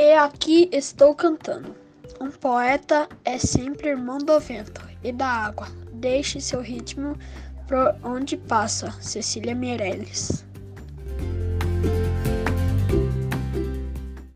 E aqui estou cantando. Um poeta é sempre irmão do vento e da água. Deixe seu ritmo por onde passa. Cecília Meirelles.